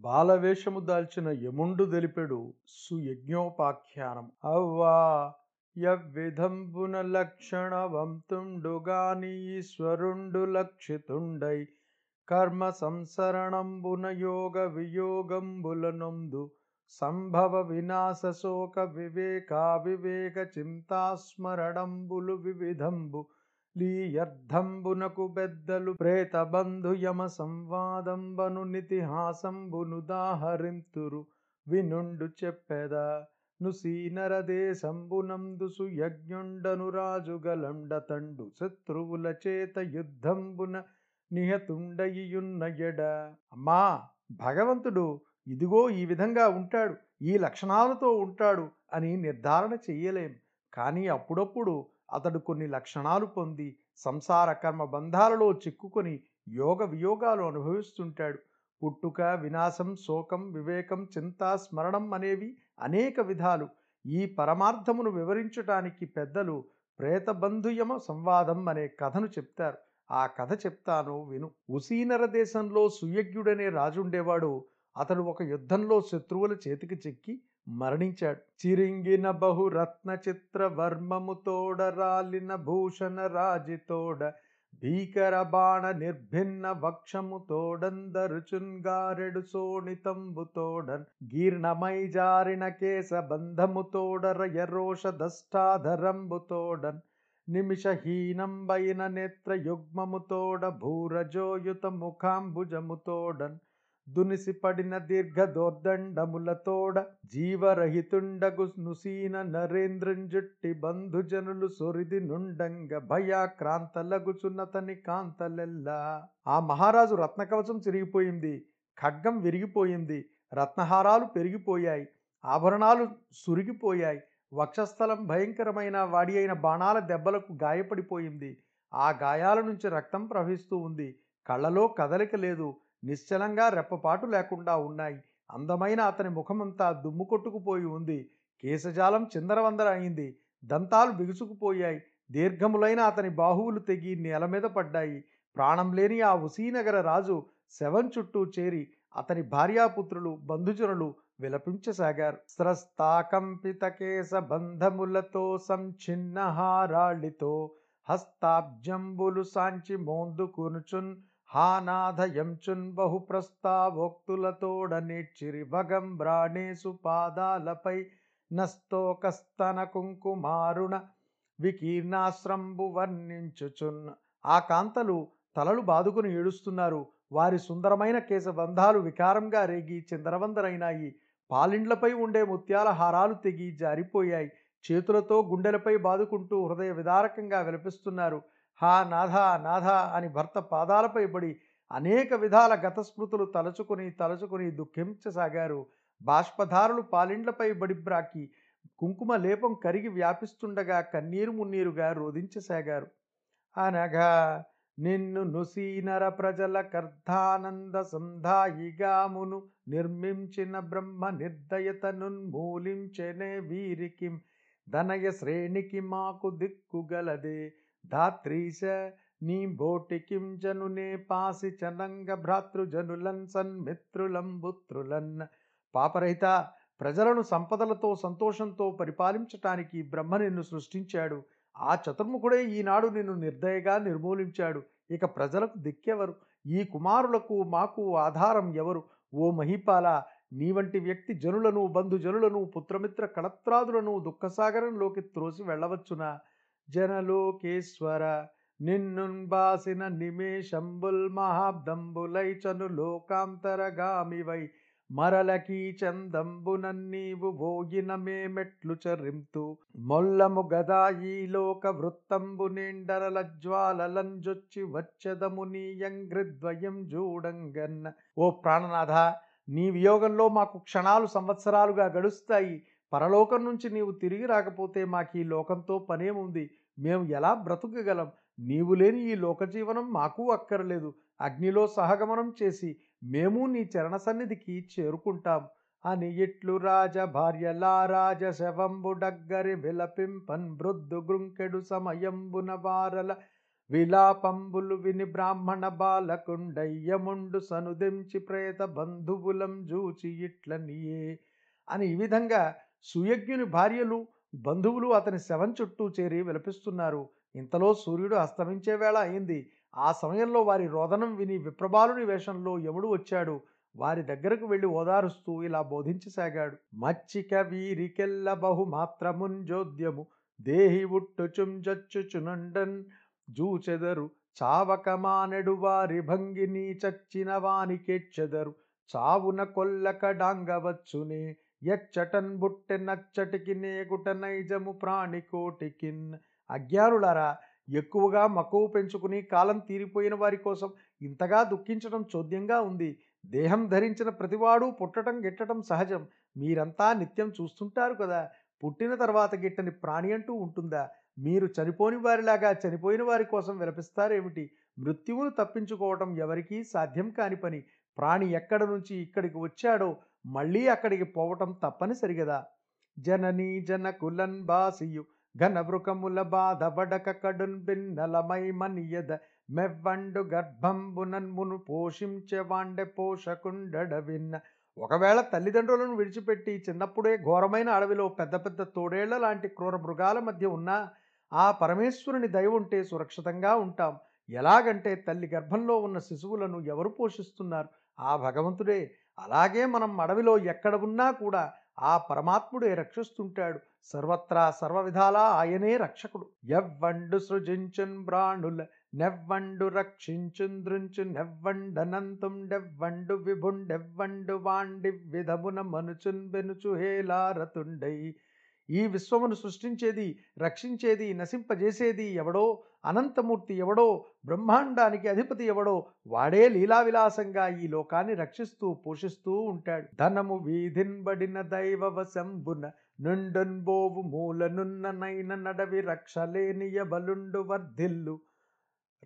బాలవేషము దాల్చిన యముండు దెలిపెడు సుయజ్ఞోపాఖ్యానం. అవ్వా యవ్విధంబున లక్షణ వంతుండుగాని ఈశ్వరుండు లక్షితుండై కర్మ సంసరణంబున యోగ వియోగంబులనొందు సంభవ వినాశ శోక వివేకా వివేక చింతాస్మరణంబులు వివిధంబు లీయర్ధంబునకు బెద్దలు ప్రేత బంధు యమ సంవాదంబను నితిహాసంబును దాహరింతురు. వినుండు చెప్పెదా? నుసీనర దేశంబునందు సుయజ్ఞుండను రాజుగలండ తండు శత్రువుల చేత యుద్ధంబున నిహతుండయియున్న ఎడ? అమ్మా భగవంతుడు ఇదిగో ఈ విధంగా ఉంటాడు ఈ లక్షణాలతో ఉంటాడు అని నిర్ధారణ చెయ్యలేం. కానీ అప్పుడప్పుడు అతడు కొన్ని లక్షణాలు పొంది సంసార కర్మ బంధాలలో చిక్కుకొని యోగ వియోగాలు అనుభవిస్తుంటాడు. పుట్టుక వినాశం శోకం వివేకం చింత స్మరణం అనేవి అనేక విధాలు. ఈ పరమార్థమును వివరించటానికి పెద్దలు ప్రేతబంధుయమ సంవాదం అనే కథను చెప్తారు. ఆ కథ చెప్తాను విను. ఉసీనర దేశంలో సుయజ్ఞుడనే రాజుండేవాడు. అతడు ఒక యుద్ధంలో శత్రువుల చేతికి చిక్కి మరణించాడు. చిరింగిన బహురత్న చిత్ర వర్మముతోడ రాలిన భూషణ రాజితోడ భీకర బాణ నిర్భిన్న వక్షముతోడందరుచున్గారెడు సోణితంబుతోడన్ గీర్ణమై జారిన కేశ బంధముతోడర యరోష దష్టాధరంబుతోడన్ నిమిషహీనంబైన నేత్ర యుగ్మముతోడ భూరజోయుత ముఖాంబుజముతోడన్ దునిసిపడిన దీర్ఘ దోర్దండములతోడ జీవరహితుండగు నుసీన నరేంద్రంజుట్టి బంధుజనులు సొరిది నుండంగ భయాక్రాంతలగుచున్నతని కాంతలెల్లా. ఆ మహారాజు రత్నకవచం చిరిగిపోయింది ఖడ్గం విరిగిపోయింది రత్నహారాలు పెరిగిపోయాయి ఆభరణాలు సురిగిపోయాయి వక్షస్థలం భయంకరమైన వాడి అయిన బాణాల దెబ్బలకు గాయపడిపోయింది. ఆ గాయాల నుంచి రక్తం ప్రవహిస్తూ ఉంది. కళ్ళలో కదలిక లేదు. నిశ్చలంగా రెప్పపాటు లేకుండా ఉన్నాయి. అందమైన అతని ముఖమంతా దుమ్ము కొట్టుకుపోయి ఉంది. కేశజాలం చిందరవందర అయింది. దంతాలు బిగుసుకుపోయాయి. దీర్ఘములైన అతని బాహువులు తెగి నేల మీద పడ్డాయి. ప్రాణం లేని ఆ ఉసీనగర రాజు శవం చుట్టూ చేరి అతని భార్యాపుత్రులు బంధుజనులు విలపించసాగారు. స్రస్తాకంపిత కేశ బంధములతో సంచిన్న హారాళితో హస్తాబ్జంబులు సాంచి మోందుకునుచున్ హానాథయంచున్ బహు ప్రస్తావోక్తులతోడ బ్రాణేసు పాదాలపై నస్తోకస్తన కుంకుమారుణ వికీర్ణాశ్రంబు వర్ణించుచున్. ఆ కాంతలు తలలు బాదుకుని ఏడుస్తున్నారు. వారి సుందరమైన కేశబంధాలు వికారంగా రేగి చిందరవందరైనాయి. పాలిండ్లపై ఉండే ముత్యాల హారాలు తెగి జారిపోయాయి. చేతులతో గుండెలపై బాదుకుంటూ హృదయ విదారకంగా విలపిస్తున్నారు. హా నాథ నాథ అని భర్త పాదాలపై పడి అనేక విధాల గతస్మృతులు తలుచుకుని తలుచుకుని దుఃఖించసాగారు. బాష్పధారులు పాలిండ్లపై బడిబ్రాకి కుంకుమ లేపం కరిగి వ్యాపిస్తుండగా కన్నీరు మున్నీరుగా రోధించసాగారు. అనగా నిన్ను నుసీనర ప్రజల కర్ధానంద సంధాయిగామును నిర్మించిన బ్రహ్మ నిర్దయతనున్మూలించెనే వీరికి ధనయ శ్రేణికి మాకు దిక్కుగలదే. ధాత్రీశ నీ బోటికిం జనునే పాసి చనంగ భ్రాతృజనులన్ సన్మిత్రులంబుత్రులన్ పాపరహిత ప్రజలను సంపదలతో సంతోషంతో పరిపాలించటానికి బ్రహ్మ నిన్ను సృష్టించాడు. ఆ చతుర్ముఖుడే ఈనాడు నిన్ను నిర్దయగా నిర్మూలించాడు. ఇక ప్రజలకు దిక్కెవరు? ఈ కుమారులకు మాకు ఆధారం ఎవరు? ఓ మహిపాల నీ వంటి వ్యక్తి జనులను బంధుజనులను పుత్రమిత్ర కళత్రాదులను దుఃఖసాగరంలోకి త్రోసి వెళ్ళవచ్చునా? జనలోకేశ్వర నిన్నున్బాసిన నిమేషంబుల్ మహాబ్దంబులైచను లోకాంతరగామివై. మరలకీ చందంబునన్నీవు భోగిన మేమెట్లు చరింతు. మొల్లము గదా ఈ లోక వృత్తంబు నిండరల జ్వాలలంజొచ్చి వచ్చదము నీయంగ్రిద్వయం జూడంగన్న. ఓ ప్రాణనాథ నీ వియోగంలో మాకు క్షణాలు సంవత్సరాలుగా గడుస్తాయి. పరలోకం నుంచి నీవు తిరిగి రాకపోతే మాకు ఈ లోకంతో పనేముంది? మేము ఎలా బ్రతుకగలం? నీవు లేని ఈ లోకజీవనం మాకు అక్కర్లేదు. అగ్నిలో సహగమనం చేసి మేము నీ చరణ సన్నిధికి చేరుకుంటాం. అని ఇట్లు రాజ భార్యలా రాజ శవంబు డగ్గరి విలపింపన్ వృద్ధు గృంకెడు సమయంబున వారల విలాపంబులు విని బ్రాహ్మణ బాలకుండయ్యముండు సనుదించి ప్రేత బంధువులం జూచి ఇట్లనియే. అని ఈ విధంగా సుయజ్ఞుని భార్యలు బంధువులు అతని శవం చుట్టూ చేరి విలపిస్తున్నారు. ఇంతలో సూర్యుడు అస్తమించే వేళ అయింది. ఆ సమయంలో వారి రోదనం విని విప్రబాలుని వేషంలో యముడు వచ్చాడు. వారి దగ్గరకు వెళ్ళి ఓదారుస్తూ ఇలా బోధించసాగాడు. మచ్చిక వీరికెల్ల బహుమాత్రముంజోద్యము దేహి ఉట్టుచుంజచ్చుచునుండన్ జూచెదరు. చావకమానెడు వారి భంగిని చచ్చిన వానికెచ్చెదరు చావున కొల్లకడాంగవచ్చునే ఎచ్చటన్ బుట్టె నచ్చటికి నేగుట నైజము ప్రాణికోటికిన్. అజ్ఞానులారా ఎక్కువగా మక్కువ పెంచుకుని కాలం తీరిపోయిన వారి కోసం ఇంతగా దుఃఖించడం చోద్యంగా ఉంది. దేహం ధరించిన ప్రతివాడు పుట్టడం గిట్టడం సహజం. మీరంతా నిత్యం చూస్తుంటారు కదా. పుట్టిన తర్వాత గిట్టని ప్రాణి అంటూ ఉంటుందా? మీరు చనిపోని వారిలాగా చనిపోయిన వారి కోసం విలపిస్తారేమిటి? మృత్యువును తప్పించుకోవటం ఎవరికీ సాధ్యం కాని పని. ప్రాణి ఎక్కడ నుంచి ఇక్కడికి వచ్చాడో మళ్ళీ అక్కడికి పోవటం తప్పనిసరి కదా జననీ జనకులన్ బాసియు ఘనవృకముల బాధబడక కడున్ బిన్నలమై మనియద మెవ్వండు గర్భంబునన్మును పోషించే వాండె పోషకుండడ విన్న ఒకవేళ తల్లిదండ్రులను విడిచిపెట్టి చిన్నప్పుడే ఘోరమైన అడవిలో పెద్ద పెద్ద తోడేళ్ళ లాంటి క్రూర మృగాల మధ్య ఉన్నా ఆ పరమేశ్వరుని దయ ఉంటే సురక్షితంగా ఉంటాం. ఎలాగంటే తల్లి గర్భంలో ఉన్న శిశువులను ఎవరు పోషిస్తున్నారు? ఆ భగవంతుడే అలాగే మనం అడవిలో ఎక్కడ ఉన్నా కూడా ఆ పరమాత్ముడే రక్షిస్తుంటాడు. సర్వత్రా సర్వ విధాలా ఆయనే రక్షకుడు. ఎవ్వండు సృజించున్ బ్రాణుల నెవ్వండు రక్షించుంద్రుంచు నెవ్వండనంతుం నెవ్వండనంతుండెవ్వండు విభుండెవ్వండు వాండి విధమున మనుచున్ బెనుచు హేలారతుండై ఈ విశ్వమును సృష్టించేది రక్షించేది నశింపజేసేది ఎవడో అనంతమూర్తి ఎవడో బ్రహ్మాండానికి అధిపతి ఎవడో వాడే లీలావిలాసంగా ఈ లోకాన్ని రక్షిస్తూ పోషిస్తూ ఉంటాడు. ధనము వీధిన్బడిన దైవ వశంబున నుండున్బోవు మూలనున్న నైన నడవి రక్షలేనియ బలుండు వర్ధిల్లు.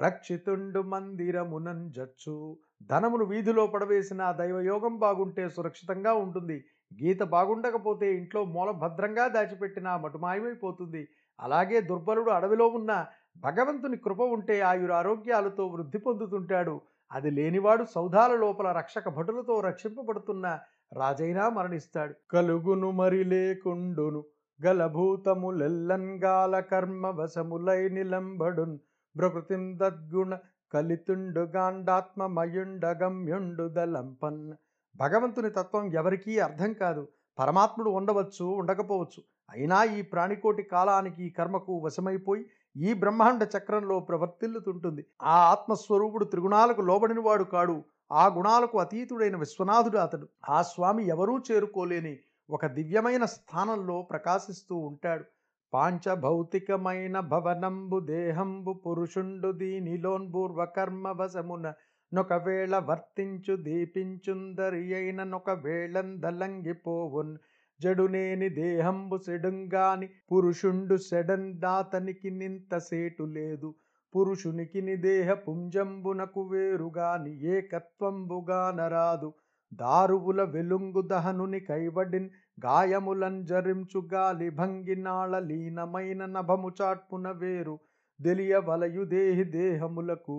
రక్షితుండు మందిరమునంజచ్చు. ధనమును వీధిలో పడవేసిన దైవయోగం బాగుంటే సురక్షితంగా ఉంటుంది. గీత బాగుండకపోతే ఇంట్లో మూల భద్రంగా దాచిపెట్టిన మటుమాయమైపోతుంది. అలాగే దుర్బలుడు అడవిలో ఉన్న భగవంతుని కృప ఉంటే ఆయురారోగ్యాలతో వృద్ధి పొందుతుంటాడు. అది లేనివాడు సౌధాల లోపల రక్షక భటులతో రక్షింపబడుతున్న రాజైనా మరణిస్తాడు. కలుగును మరి లేకుండును గలభూతములెల్లంగాల కర్మ వశములై నిలంబడున్ ప్రకృతిం దద్గుణ కలితుండు గాండాత్మమయుండగమ్యుండు దలంపన్. భగవంతుని తత్వం ఎవరికీ అర్థం కాదు. పరమాత్ముడు ఉండవచ్చు ఉండకపోవచ్చు. అయినా ఈ ప్రాణికోటి కాలానికి కర్మకు వశమైపోయి ఈ బ్రహ్మాండ చక్రంలో ప్రవర్తిల్లుతుంటుంది. ఆ ఆత్మస్వరూపుడు త్రిగుణాలకు లోబడినవాడు కాడు. ఆ గుణాలకు అతీతుడైన విశ్వనాథుడు అతడు. ఆ స్వామి ఎవరూ చేరుకోలేని ఒక దివ్యమైన స్థానంలో ప్రకాశిస్తూ ఉంటాడు. పాంచభౌతికమైన భవనంబు దేహంబు పురుషుండు దీనిలోన్బూర్వ కర్మ వశమున నొకవేళ వర్తించు దీపించుందరి అయిన నొకవేళందలంగిపోవున్ జడునేని దేహంబు సెడుంగాని పురుషుండు సెడన్ దాతనికి నింత సేటు లేదు. పురుషునికి నిదేహ పుంజంబునకు వేరుగాని ఏకత్వంబుగా నరాదు. దారువుల వెలుంగు దహనుని కైవడిన్ గాయములం జరించు గాలి భంగినాళ లీనమైన నభము చాట్పున వేరు. దెలియవలయు దేహి దేహములకు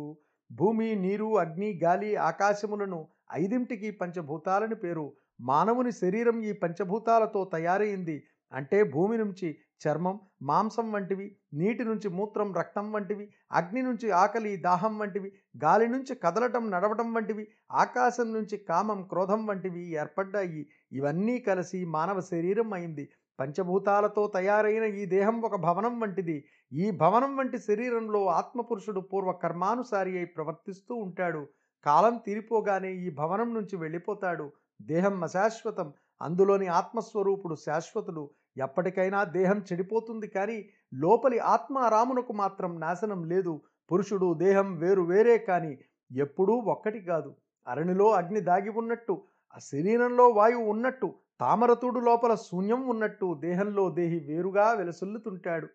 భూమి నీరు అగ్ని గాలి ఆకాశములను ఐదింటికి పంచభూతాలని పేరు. మానవుని శరీరం ఈ పంచభూతాలతో తయారైంది. అంటే భూమి నుంచి చర్మం మాంసం వంటివి నీటి నుంచి మూత్రం రక్తం వంటివి అగ్ని నుంచి ఆకలి దాహం వంటివి గాలి నుంచి కదలటం నడవటం వంటివి ఆకాశం నుంచి కామం క్రోధం వంటివి ఏర్పడ్డాయి. ఇవన్నీ కలిసి మానవ శరీరం అయింది. పంచభూతాలతో తయారైన ఈ దేహం ఒక భవనం వంటిది. ఈ భవనం వంటి శరీరంలో ఆత్మపురుషుడు పూర్వ కర్మానుసారి అయి ప్రవర్తిస్తూ ఉంటాడు. కాలం తీరిపోగానే ఈ భవనం నుంచి వెళ్ళిపోతాడు. దేహం అశాశ్వతం. అందులోని ఆత్మస్వరూపుడు శాశ్వతుడు. ఎప్పటికైనా దేహం చెడిపోతుంది కానీ లోపలి ఆత్మ రామునకు మాత్రం నాశనం లేదు. పురుషుడు దేహం వేరు వేరే కానీ ఎప్పుడూ ఒక్కటి కాదు. అరణిలో అగ్ని దాగి ఉన్నట్టు ఆ శరీరంలో వాయువు ఉన్నట్టు తామరతుడు లోపల శూన్యం ఉన్నట్టు దేహంలో దేహి వేరుగా వెలసొల్లుతుంటాడు.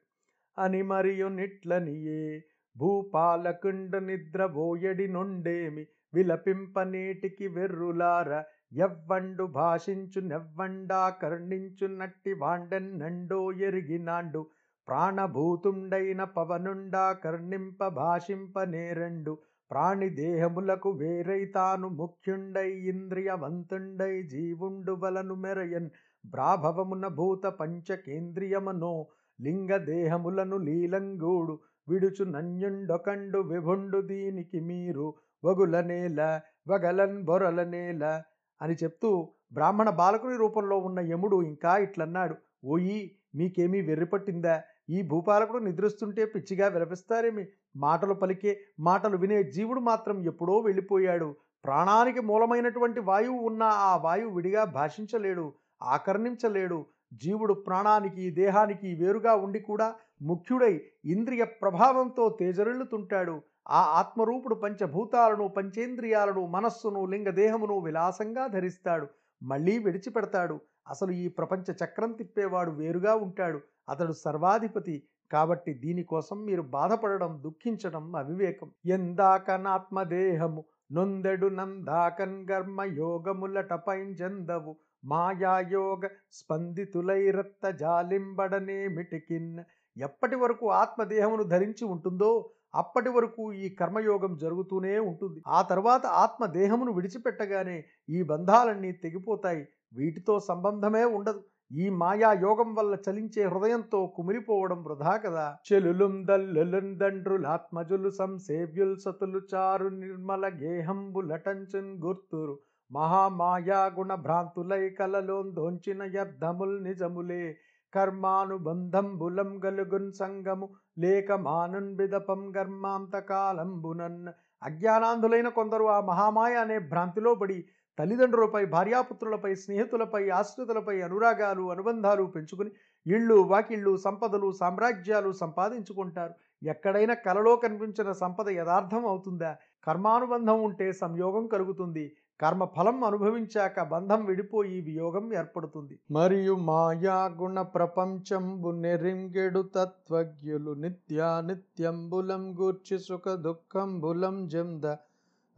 అని మరియు నిట్లనియే భూపాలకుండ నిద్రబోయడి నుండేమి విలపింపనేటికి వెర్రులార ఎవ్వండు భాషించు నెవ్వండా కర్ణించు నట్టి వాండెన్నండో ఎరిగినాండు ప్రాణభూతుండైన పవనుండా కర్ణింప భాషింప నేరండు. ప్రాణి దేహములకు వేరై తాను ముఖ్యుండై ఇంద్రియవంతుండై జీవుండు వలను మెరయన్. బ్రాభవమున భూత పంచకేంద్రియమనో లింగ దేహములను లీలంగూడు. విడుచు నన్యుండొకండు విభుండు దీనికి మీరు. వగులనేల వగలన్ బొరలనేల అని చెప్తూ బ్రాహ్మణ బాలకుని రూపంలో ఉన్న యముడు ఇంకా ఇట్లన్నాడు. ఓయి మీకేమీ వెర్రిపట్టిందా ఈ భూపాలకుడు నిద్రిస్తుంటే పిచ్చిగా విలపిస్తారేమి? మాటలు పలికే మాటలు వినే జీవుడు మాత్రం ఎప్పుడో వెళ్ళిపోయాడు. ప్రాణానికి మూలమైనటువంటి వాయువు ఉన్న ఆ వాయువు విడిగా భాషించలేడు ఆకర్ణించలేడు. జీవుడు ప్రాణానికి దేహానికి వేరుగా ఉండి కూడా ముఖ్యుడై ఇంద్రియ ప్రభావంతో తేజరిల్లుతుంటాడు. ఆ ఆత్మరూపుడు పంచభూతాలను పంచేంద్రియాలను మనస్సును లింగదేహమును విలాసంగా ధరిస్తాడు. మళ్ళీ విడిచిపెడతాడు. అసలు ఈ ప్రపంచ చక్రం తిప్పేవాడు వేరుగా ఉంటాడు. అతడు సర్వాధిపతి. కాబట్టి దీనికోసం మీరు బాధపడడం దుఃఖించడం అవివేకం. ఎందాకనాత్మదేహము నొందెడు నందాకన్ గర్మ యోగములట పైంజందవు. మాయాయోగ స్పందితులైరత్త జాలింబడనేమిటికిన్? ఎప్పటి వరకు ఆత్మదేహమును ధరించి ఉంటుందో అప్పటి వరకు ఈ కర్మయోగం జరుగుతూనే ఉంటుంది. ఆ తర్వాత ఆత్మ దేహమును విడిచిపెట్టగానే ఈ బంధాలన్నీ తెగిపోతాయి. వీటితో సంబంధమే ఉండదు. ఈ మాయా యోగం వల్ల చలించే హృదయంతో కుమిలిపోవడం వృధా కదా. చెలులుం దల్లులుం దండ్రులాత్మజులు సంసేవ్యుల్ సతులు చారు నిర్మల గేహంబు లటంచున్ గుర్తురు. మహామాయా గుణ భ్రాంతులై కలలోందోంచిన యర్థముల్ నిజములే. కర్మానుబంధంబులం గలుగున్ సంగము లేక మానున్ బిదపం కర్మాంతకాలంబునన్ అజ్ఞానాంధులైన కొందరు ఆ మహామాయ అనే భ్రాంతిలో పడి తల్లిదండ్రులపై భార్యాపుత్రులపై స్నేహితులపై ఆశ్రితులపై అనురాగాలు అనుబంధాలు పెంచుకుని ఇళ్ళు వాకిళ్ళు సంపదలు సామ్రాజ్యాలు సంపాదించుకుంటారు. ఎక్కడైనా కలలో కనిపించిన సంపద యథార్థం అవుతుందా? కర్మానుబంధం ఉంటే సంయోగం కలుగుతుంది. కర్మ ఫలం అనుభవించాక బంధం విడిపోయి వియోగం ఏర్పడుతుంది. మరియు మాయా గుణ ప్రపంచంబు నెరింగెడు తత్వజ్ఞులు నిత్యానిత్యంబులం గూర్చి సుఖ దుఃఖంబులం జంద.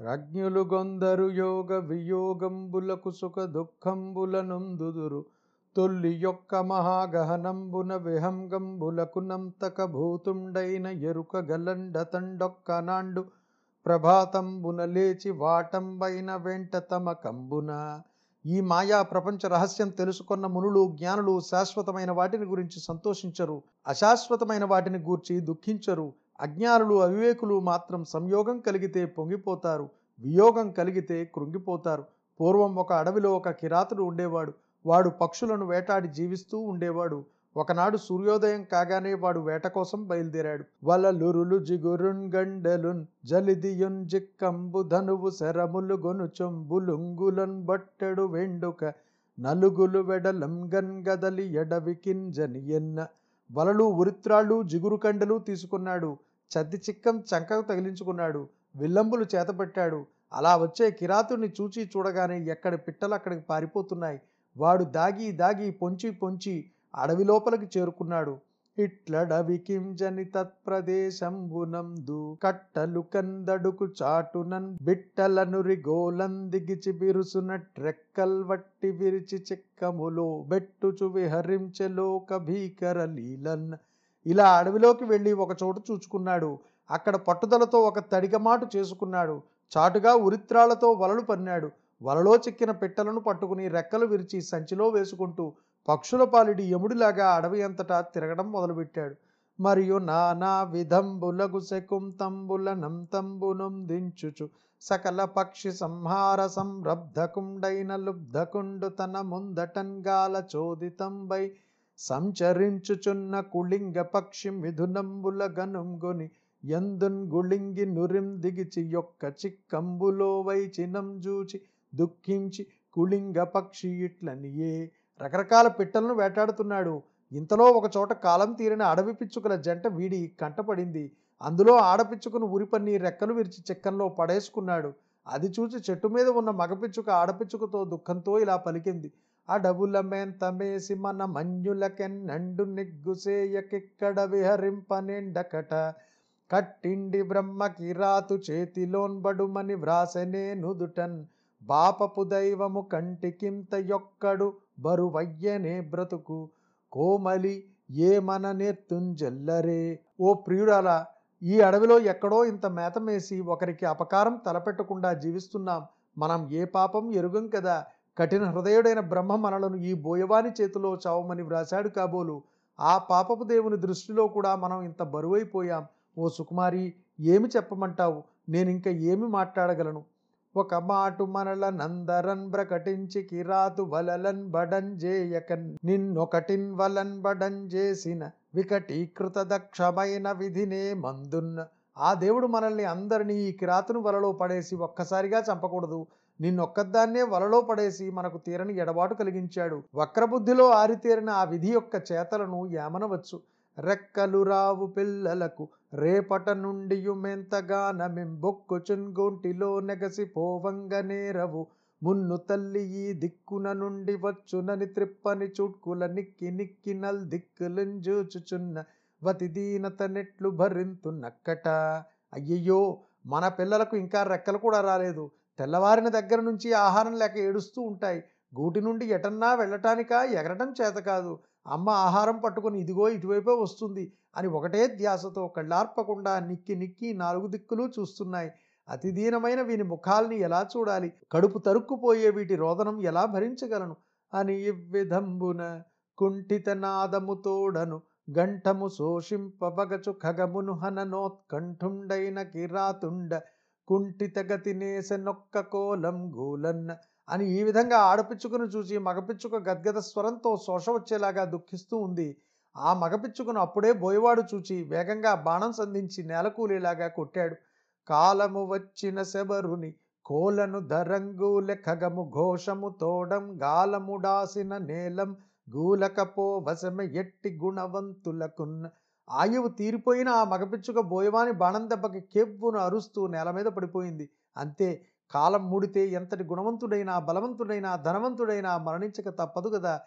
రజ్ఞులు గొందరు యోగ వియోగంబులకు సుఖ దుఃఖంబులనుందుదురు. తొల్లి యొక్క మహాగహనంబున విహంగంబులకు నంతక భూతుండైన ఎరుక గలండ తండొక్క నాండు ప్రభాతంబున లేచి వాటంబైన వెంట తమ కంబున. ఈ మాయా ప్రపంచ రహస్యం తెలుసుకున్న మునులు జ్ఞానులు శాశ్వతమైన వాటిని గురించి సంతోషించరు. అశాశ్వతమైన వాటిని గూర్చి దుఃఖించరు. అజ్ఞానులు అవివేకులు మాత్రం సంయోగం కలిగితే పొంగిపోతారు. వియోగం కలిగితే కృంగిపోతారు. పూర్వం ఒక అడవిలో ఒక కిరాతుడు ఉండేవాడు. వాడు పక్షులను వేటాడి జీవిస్తూ ఉండేవాడు. ఒకనాడు సూర్యోదయం కాగానే వాడు వేట కోసం బయలుదేరాడు. వలలురులు జిగురున్ గండెలున్ జలిదియున్ జిక్కంబు ధనువు శరములు గొనుచొంబులుంగులన్ బట్టెడు వెండుక నలుగులు వెడలం గన్ గదలి ఎడవికింజని ఎన్న వలలు ఉరిత్రాళ్ళు జిగురు కండలు తీసుకున్నాడు. చద్ది చిక్కం చంకకు తగిలించుకున్నాడు. విల్లంబులు చేతపెట్టాడు. అలా వచ్చే కిరాతుని చూచి చూడగానే ఎక్కడ పిట్టలు అక్కడికి పారిపోతున్నాయి. వాడు దాగి దాగి పొంచి పొంచి అడవి లోపలికి చేరుకున్నాడు. ఇట్లడవికింజని తత్ప్రదేశంబునందు కట్టలు కందడుకు చాటునన్ బిట్టలను రిగోలందిగిచి బిరుసున ట్రెక్కల్ వట్టి విరిచి చిక్కములో బెట్టుచు విహరించెలోక భీకర లీలన్. ఇలా అడవిలోకి వెళ్ళి ఒక చోట చూచుకున్నాడు. అక్కడ పట్టుదలతో ఒక తడిగమాటు చేసుకున్నాడు. చాటుగా ఉరిత్రాలతో వలలు పన్నాడు. వలలో చిక్కిన పిట్టలను పట్టుకుని రెక్కలు విరిచి సంచిలో వేసుకుంటూ పక్షుల పాలిడి యముడిలాగా అడవి అంతటా తిరగడం మొదలుపెట్టాడు. మరియు నానా విధంబులగు శకుంతంబుల నంతంబునం దించుచు సకల పక్షి సంహార సంరబ్ధకుండైన లుబ్ధకుండు తన ముందటంగాల చోదితంబై సంచరించుచున్న కుళింగ పక్షి మిథునంబుల గనుంగుని ఎందున్ గుళింగి నురిం దిగిచి యొక్క చిక్కంబులో వైచినం జూచి దుఃఖించి కుళింగ పక్షి ఇట్లనియే రకరకాల పిట్టలను వేటాడుతున్నాడు. ఇంతలో ఒక చోట కాలం తీరిన అడవి పిచ్చుకల జంట వీడి కంటపడింది. అందులో ఆడపిచ్చుకను ఉరిపన్ని రెక్కలు విరిచి చెక్కల్లో పడేసుకున్నాడు. అది చూసి చెట్టు మీద ఉన్న మగపిచ్చుక ఆడపిచ్చుకతో దుఃఖంతో ఇలా పలికింది. అడవుల మెంతమేసి మన మంజులకెన్నండు నిగ్గుసేయకిక్కడ విహరింపనెండకట కట్టిండి బ్రహ్మ కిరాతు చేతిలోన్బడుమని వ్రాసనే నుదుటన్ బాపపు దైవము కంటికింత యొక్కడు బరువయ్యనే బ్రతుకు కోమలి ఏమన నేర్తుంజెల్లరే ఓ ప్రియురాలా ఈ అడవిలో ఎక్కడో ఇంత మేతమేసి ఒకరికి అపకారం తలపెట్టకుండా జీవిస్తున్నాం. మనం ఏ పాపం ఎరుగం కదా. కఠిన హృదయుడైన బ్రహ్మ మనలను ఈ బోయవాని చేతిలో చావమని వ్రాశాడు కాబోలు. ఆ పాపపు దేవుని దృష్టిలో కూడా మనం ఇంత బరువైపోయాం. ఓ సుకుమారి ఏమి చెప్పమంటావు? నేనింక ఏమి మాట్లాడగలను? ఒక మాటు మనల నందరన్ ప్రకటించి కిరాతు వలలన్ బడంజేయకన్ నిన్నొకటిన్ వలన్ బడంజేసిన వికటీకృత దక్షమైన విధినే మందున్న. ఆ దేవుడు మనల్ని అందరినీ ఈ కిరాతును వలలో పడేసి ఒక్కసారిగా చంపకూడదు. నిన్నొక్కదాన్నే వలలో పడేసి మనకు తీరని ఎడబాటు కలిగించాడు. వక్రబుద్ధిలో ఆరితేరిన ఆ విధి యొక్క చేతలను ఏమనవచ్చు? రెక్కలు రావు పిల్లలకు రేపట నుండి మెంతగానమింబొక్కుచున్ గొంటిలో నెగసి పోవంగనేరవు మున్ను తల్లి ఈ దిక్కున నుండి వచ్చునని త్రిప్పని చుట్కుల నిక్కి నిక్కి నల్ దిక్కులంజూచుచున్న వతి దీనత నెట్లు భరింతున్నక్కట. అయ్యయ్యో మన పిల్లలకు ఇంకా రెక్కలు కూడా రాలేదు. తెల్లవారిన దగ్గర నుంచి ఆహారం లేక ఏడుస్తూ ఉంటాయి. గూటి నుండి ఎటన్నా వెళ్ళటానికా ఎగరటం చేత కాదు. అమ్మ ఆహారం పట్టుకొని ఇదిగో ఇటువైపే వస్తుంది అని ఒకటే ధ్యాసతో కళ్ళార్పకుండా నిక్కి నిక్కి నాలుగు దిక్కులు చూస్తున్నాయి. అతి దీనమైన వీని ముఖాల్ని ఎలా చూడాలి? కడుపు తరుక్కుపోయే వీటి రోదనం ఎలా భరించగలను? అని ఇవ్విధంబున కుంఠిత నాదము తోడను గంఠము శోషింపబగచు ఖగమును హననోత్కంఠుండైన కిరాతుండ కుంఠిత గతినేసనొక్క కోలం గూలన్న అని ఈ విధంగా ఆడపిచ్చుకను చూసి మగపిచ్చుక గద్గద స్వరంతో శోష వచ్చేలాగా దుఃఖిస్తూ ఉంది. ఆ మగపిచ్చుకను అప్పుడే బోయవాడు చూచి వేగంగా బాణం సంధించి నేలకూలేలాగా కొట్టాడు. కాలము వచ్చిన శబరుని కోలను ధరంగు లెక్కగము ఘోషము తోడం గాలముడాసిన నేలం గూలకపో వశమ ఎట్టి గుణవంతులకున్న ఆయువు తీరిపోయిన ఆ మగపిచ్చుక బోయవాని బాణం దెబ్బకి కెవ్వును అరుస్తూ నేల మీద పడిపోయింది. అంతే కాలం మూడితే ఎంతటి గుణవంతుడైనా బలవంతుడైనా ధనవంతుడైనా మరణించక తప్పదు కదా.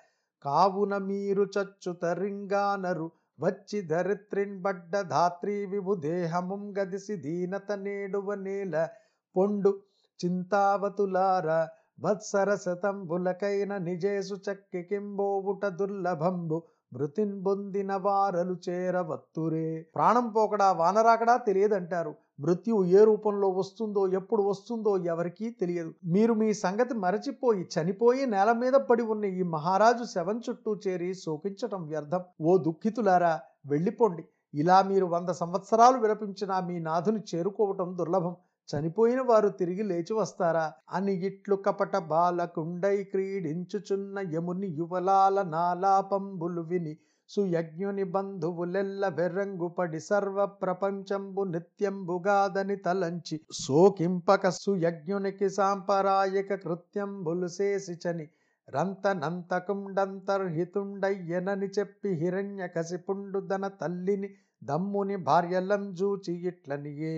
కావున మీరు చచ్చు తరింగానరు వచ్చి ధరిత్రిన్ బడ్డ ధాత్రి విభు దేహముం గదిసి దీనత నేడువ నేల పొండు. చింతావతులార వత్సర శతంబులకైన నిజేసు చక్కి కింబోవుట దుర్లభంబు. మృతిన్ బొందిన వారలు చేరవత్తురే. ప్రాణం పోకడా వానరాకడా తెలియదంటారు. మృత్యు ఏ రూపంలో వస్తుందో ఎప్పుడు వస్తుందో ఎవరికీ తెలియదు. మీరు మీ సంగతి మరచిపోయి చనిపోయి నేల మీద పడి ఉన్న ఈ మహారాజు శవం చుట్టూ చేరి శోకించటం వ్యర్థం. ఓ దుఃఖితులారా వెళ్ళిపోండి. ఇలా మీరు వంద సంవత్సరాలు విలపించినా మీ నాథుని చేరుకోవటం దుర్లభం. చనిపోయిన వారు తిరిగి లేచి వస్తారా? అని ఇట్లు కపట బాలకుండై క్రీడించుచున్న యముని యువలాల నాలాపంబులు విని సుయజ్ఞుని బంధువులెల్ల వెర్రంగుపడి సర్వ ప్రపంచంబు నిత్యంబుగాదని తలంచి సోకింపక సుయజ్ఞునికి సాంపరాయక కృత్యంబులు శేసిచని రంతనంతకుండంతర్హితుండయ్యనని చెప్పి హిరణ్య కసిపుండుదన తల్లిని దమ్ముని భార్యలం జూచి ఇట్లనియే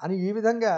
అని ఈ విధంగా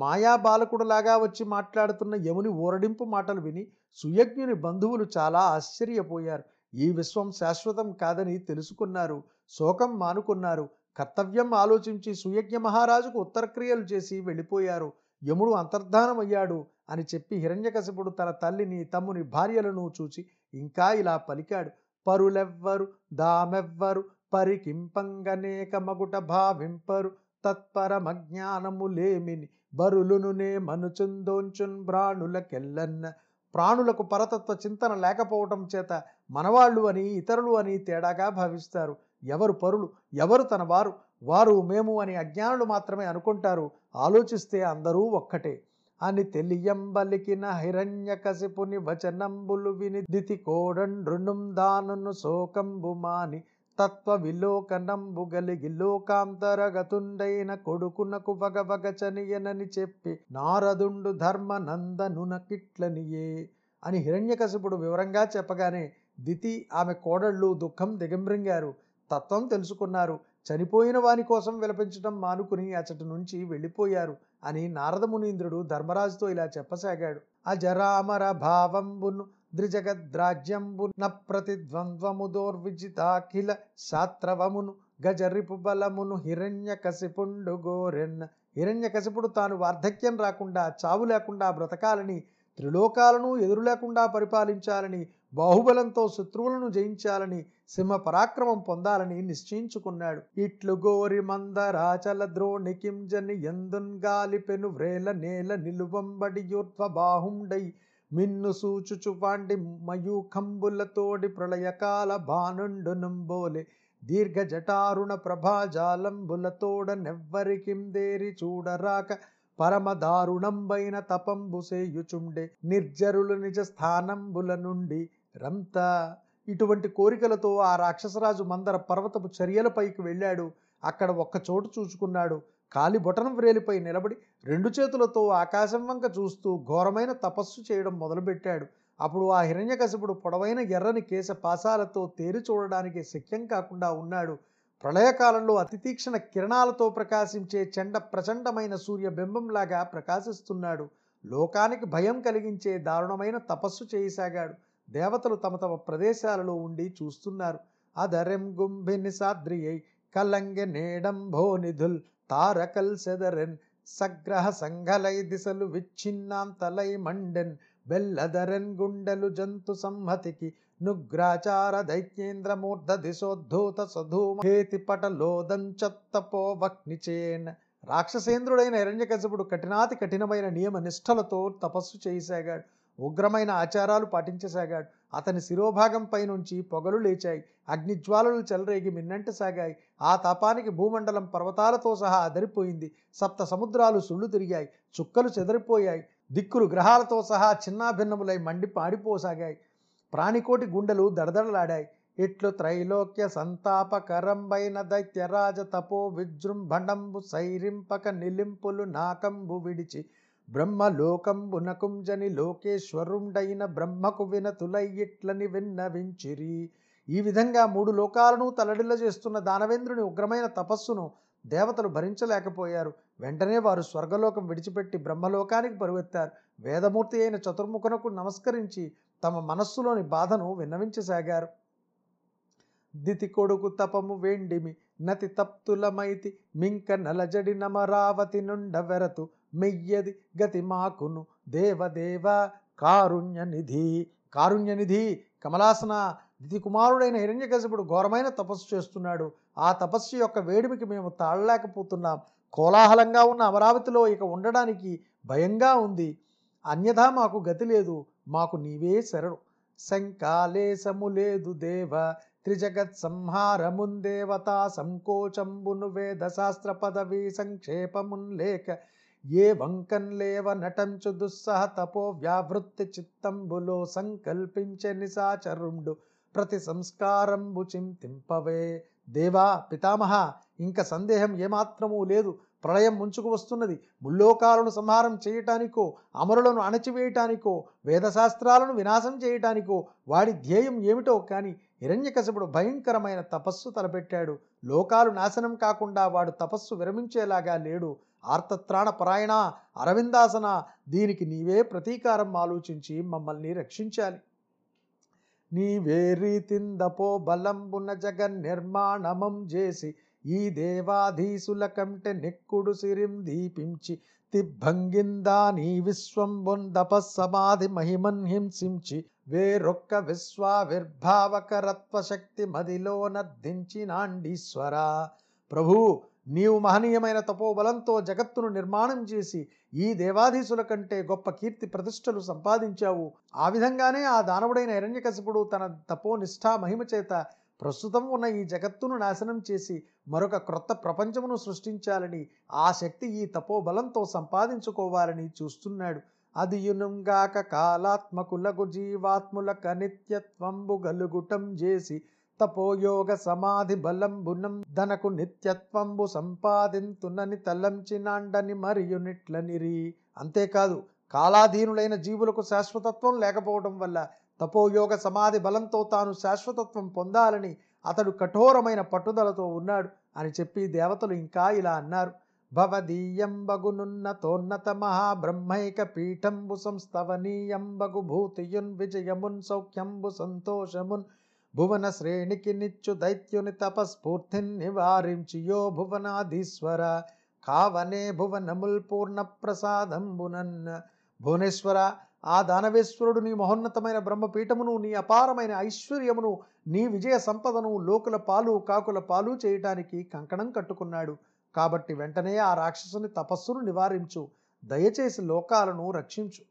మాయా బాలకుడులాగా వచ్చి మాట్లాడుతున్న యముని ఊరడింపు మాటలు విని సుయజ్ఞుని బంధువులు చాలా ఆశ్చర్యపోయారు. ఈ విశ్వం శాశ్వతం కాదని తెలుసుకున్నారు శోకం మానుకున్నారు కర్తవ్యం ఆలోచించి సుయజ్ఞ మహారాజుకు ఉత్తరక్రియలు చేసి వెళ్ళిపోయారు యముడు అంతర్ధానమయ్యాడు అని చెప్పి హిరణ్యకశిపుడు తన తల్లిని తమ్ముని భార్యలను చూచి ఇంకా ఇలా పలికాడు. పరులెవ్వరు దామెవ్వరు పరికింపంగనేక మగుట భావింపరు తత్పరమజ్ఞానములేమిని బరులునునే మనుచుందోంచున్ బ్రాణులకెల్లన్న ప్రాణులకు పరతత్వ చింతన లేకపోవటం చేత మనవాళ్ళు అని ఇతరులు అని తేడాగా భావిస్తారు. ఎవరు పరులు ఎవరు తన వారు వారు మేము అని అజ్ఞానులు మాత్రమే అనుకుంటారు. ఆలోచిస్తే అందరూ ఒక్కటే. అని తెలియంబలికిన హిరణ్యకశిపుని వచనంబులు విని దితి కోడండ్రుణుం దానును శోకంబుమాని తత్వ విలోకనంబు గలిగి లోకాంతరగతుండైన కొడుకునకు వగవగచనియనని చెప్పి నారదుండు ధర్మ నందనునకిట్లనియే అని హిరణ్యకశిపుడు వివరంగా చెప్పగానే దితి ఆమె కోడళ్ళు దుఃఖం దిగంబ్రింగారు. తత్వం తెలుసుకున్నారు. చనిపోయిన వాని కోసం విలపించడం మానుకుని అచ్చటి నుంచి వెళ్ళిపోయారు అని నారదమునీంద్రుడు ధర్మరాజుతో ఇలా చెప్పసాగాడు. అజరామర భావంబును ద్రిజగద్రాజ్యంబు న ప్రతిద్వంద్వము దోర్విజితాఖిల శాత్రవమును గజరిపు బలమును హిరణ్య కసిపుండు గోరెన్న హిరణ్య కసిపుడు తాను వార్ధక్యం రాకుండా చావు లేకుండా బ్రతకాలని త్రిలోకాలను ఎదురు లేకుండా పరిపాలించాలని బాహుబలంతో శత్రువులను జయించాలని సింహ పరాక్రమం పొందాలని నిశ్చయించుకున్నాడు. ఇట్లు గోరి మందరాచల ద్రోణికింజని ఎందున్ గాలి పెను వ్రేల నేల నిలువంబడియూర్ధ్వ బాహుండై మిన్ను సూచుచు పాండి మయూఖంబులతోడి ప్రళయకాల భానుండు నుంబోలే దీర్ఘ జటారుణ ప్రభాజాలంబులతోడ నెవ్వరికిందేరి చూడరాక పరమదారుణంబైన తపంబు సేయుచుండే నిర్జరులు నిజ స్థానంబుల నుండి రంత. ఇటువంటి కోరికలతో ఆ రాక్షసరాజు మందర పర్వతపు చర్యలపైకి వెళ్ళాడు. అక్కడ ఒక్క చోటు చూచుకున్నాడు. కాలి బొటన వ్రేలిపై నిలబడి రెండు చేతులతో ఆకాశం వంక చూస్తూ ఘోరమైన తపస్సు చేయడం మొదలుపెట్టాడు. అప్పుడు ఆ హిరణ్యకశపుడు పొడవైన ఎర్రని కేశ పాశాలతో తేరి చూడడానికి శక్యం కాకుండా ఉన్నాడు. ప్రళయకాలంలో అతి తీక్షణ కిరణాలతో ప్రకాశించే చెండ ప్రచండమైన సూర్య బింబంలాగా ప్రకాశిస్తున్నాడు. లోకానికి భయం కలిగించే దారుణమైన తపస్సు చేయసాగాడు. దేవతలు తమ తమ ప్రదేశాలలో ఉండి చూస్తున్నారు. అదరెం గుంభిని సాద్రియై కలంగ నేడంభో నిధుల్ తారకల్ సెదరెన్ సగ్రహ సంఘలై దిశలు విచ్ఛిన్నాంతలై మండెన్ బెల్లదరెన్ గుండెలు జంతు సంహతికి నుగ్రాచార దైత్యేంద్రమూర్ధ దిశోద్ధూత సధూమేతి పటలోదం వక్నిచేన్ రాక్షసేంద్రుడైన హిరణ్యకశిపుడు కఠినాతి కఠినమైన నియమ నిష్ఠలతో తపస్సు చేయసాగాడు ఉగ్రమైన ఆచారాలు పాటించసాగాడు. అతని శిరోభాగంపై నుంచి పొగలు లేచాయి. అగ్నిజ్వాలలు చెలరేగి మిన్నంట సాగాయి. ఆ తాపానికి భూమండలం పర్వతాలతో సహా అదరిపోయింది. సప్త సముద్రాలు సుళ్ళు తిరిగాయి. చుక్కలు చెదరిపోయాయి. దిక్కులు గ్రహాలతో సహా చిన్నాభిన్నములై మండి పాడిపోసాగాయి ప్రాణికోటి గుండెలు దడదడలాడాయి. ఇట్లు త్రైలోక్య సంతాపకరంబైన దైత్యరాజ తపో విజృంభణంబు సైరింపక నిలింపులు నాకంబు విడిచి బ్రహ్మలోకంబునకుంజని లోకేశ్వరుండైన బ్రహ్మకు వినతులై ఇట్లని విన్నవించిరి. ఈ విధంగా మూడు లోకాలను తలడిల్ల చేస్తున్న దానవేంద్రుని ఉగ్రమైన తపస్సును దేవతలు భరించలేకపోయారు. వెంటనే వారు స్వర్గలోకం విడిచిపెట్టి బ్రహ్మలోకానికి పరువెత్తారు వేదమూర్తి అయిన చతుర్ముఖునకు నమస్కరించి తమ మనస్సులోని బాధను విన్నవించసాగారు. దితి కొడుకు తపము వేండిమి నతి తప్తులమైతి మింక నలజడి నమరావతి నుండ వెరతు మెయ్యది గతి మాకును దేవదేవ కారుణ్యనిధి. కారుణ్యనిధి కమలాసన దితి కుమారుడైన హిరణ్యకశిపుడు ఘోరమైన తపస్సు చేస్తున్నాడు. ఆ తపస్సు యొక్క వేడిమికి మేము తాళలేకపోతున్నాం. కోలాహలంగా ఉన్న అమరావతిలో ఇక ఉండడానికి భయంగా ఉంది. అన్యథా మాకు గతి లేదు. మాకు నీవే శరణు. శంకాలేశము లేదు దేవ. త్రిజగత్ సంహారముందేవతా సంకోచంబును వేద శాస్త్ర పదవి సంక్షేపమున్ లేక ఏ వంకన్ లేవ నటంచు దుస్సహ తపో వ్యావృత్తి చిత్తంబులో సంకల్పించే నిశాచరుండు. ప్రతి సంస్కారంబు చింతింపవే. దేవా పితామహ ఇంక సందేహం ఏమాత్రమూ లేదు. ప్రళయం ముంచుకు వస్తున్నది. ముల్లోకాలను సంహారం చేయటానికో అమరులను అణచివేయటానికో వేదశాస్త్రాలను వినాశం చేయటానికో వాడి ధ్యేయం ఏమిటో కానీ హిరణ్యకశపుడు భయంకరమైన తపస్సు తలపెట్టాడు. లోకాలు నాశనం కాకుండా వాడు తపస్సు విరమించేలాగా లేడు. ఆర్తత్రాణ పరాయణ అరవిందాసన దీనికి నీవే ప్రతీకారం ఆలోచించి మమ్మల్ని రక్షించాలి. నీవే రీతిందపో బలంబున జగన్ నిర్మాణమం చేసి ఈ దేవాధీసుల కంటే నెక్కుడు సిరిం దీపించి తిబ్బంగిందా నీ విశ్వంబొందపస్సమాధి మహిమన్ హింసించి వేరొక్క విశ్వావిర్భావకరత్వ శక్తి మదిలో నర్దించినాండీశ్వర ప్రభు నీవు మహనీయమైన తపోబలంతో జగత్తును నిర్మాణం చేసి ఈ దేవాధీశుల కంటే గొప్ప కీర్తి ప్రతిష్టలు సంపాదించావు. ఆ విధంగానే ఆ దానవుడైన హిరణ్యకశిపుడు తన తపోనిష్ఠా మహిమ చేత ప్రస్తుతం ఉన్న ఈ జగత్తును నాశనం చేసి మరొక క్రొత్త ప్రపంచమును సృష్టించాలని ఆ శక్తి ఈ తపోబలంతో సంపాదించుకోవాలని చూస్తున్నాడు. అదియునుగాక కాలాత్మకులకు జీవాత్ములక నిత్యత్వంబు గలుగుటం చేసి తపోయోగ సమాధి బలంబునం ధనకు నిత్యత్వంబు సంపాదింతునని తలంచినాండని మరియునిట్లనిరి. అంతేకాదు కాలాధీనులైన జీవులకు శాశ్వతత్వం లేకపోవడం వల్ల తపోయోగ సమాధి బలంతో తాను శాశ్వతత్వం పొందాలని అతడు కఠోరమైన పట్టుదలతో ఉన్నాడు అని చెప్పి దేవతలు ఇంకా ఇలా అన్నారు. భవదీయంబగునున్నతోన్నత మహాబ్రహ్మైక పీఠంబు సంస్థవనీయంబగు భూతియున్ విజయమున్ సౌఖ్యంబు సంతోషమున్ భువన శ్రేణికి నిచ్చు దైత్యుని తపస్ఫూర్తిని నివారించియో భువనాధీశ్వర. కావనే భువనముల్ పూర్ణ ప్రసాదంబునన్ భువనేశ్వర ఆ దానవేశ్వరుడు నీ మహోన్నతమైన బ్రహ్మపీఠమును నీ అపారమైన ఐశ్వర్యమును నీ విజయ సంపదను లోకుల పాలు కాకుల పాలు చేయటానికి కంకణం కట్టుకున్నాడు. కాబట్టి వెంటనే ఆ రాక్షసుని తపస్సును నివారించు. దయచేసి లోకాలను రక్షించు.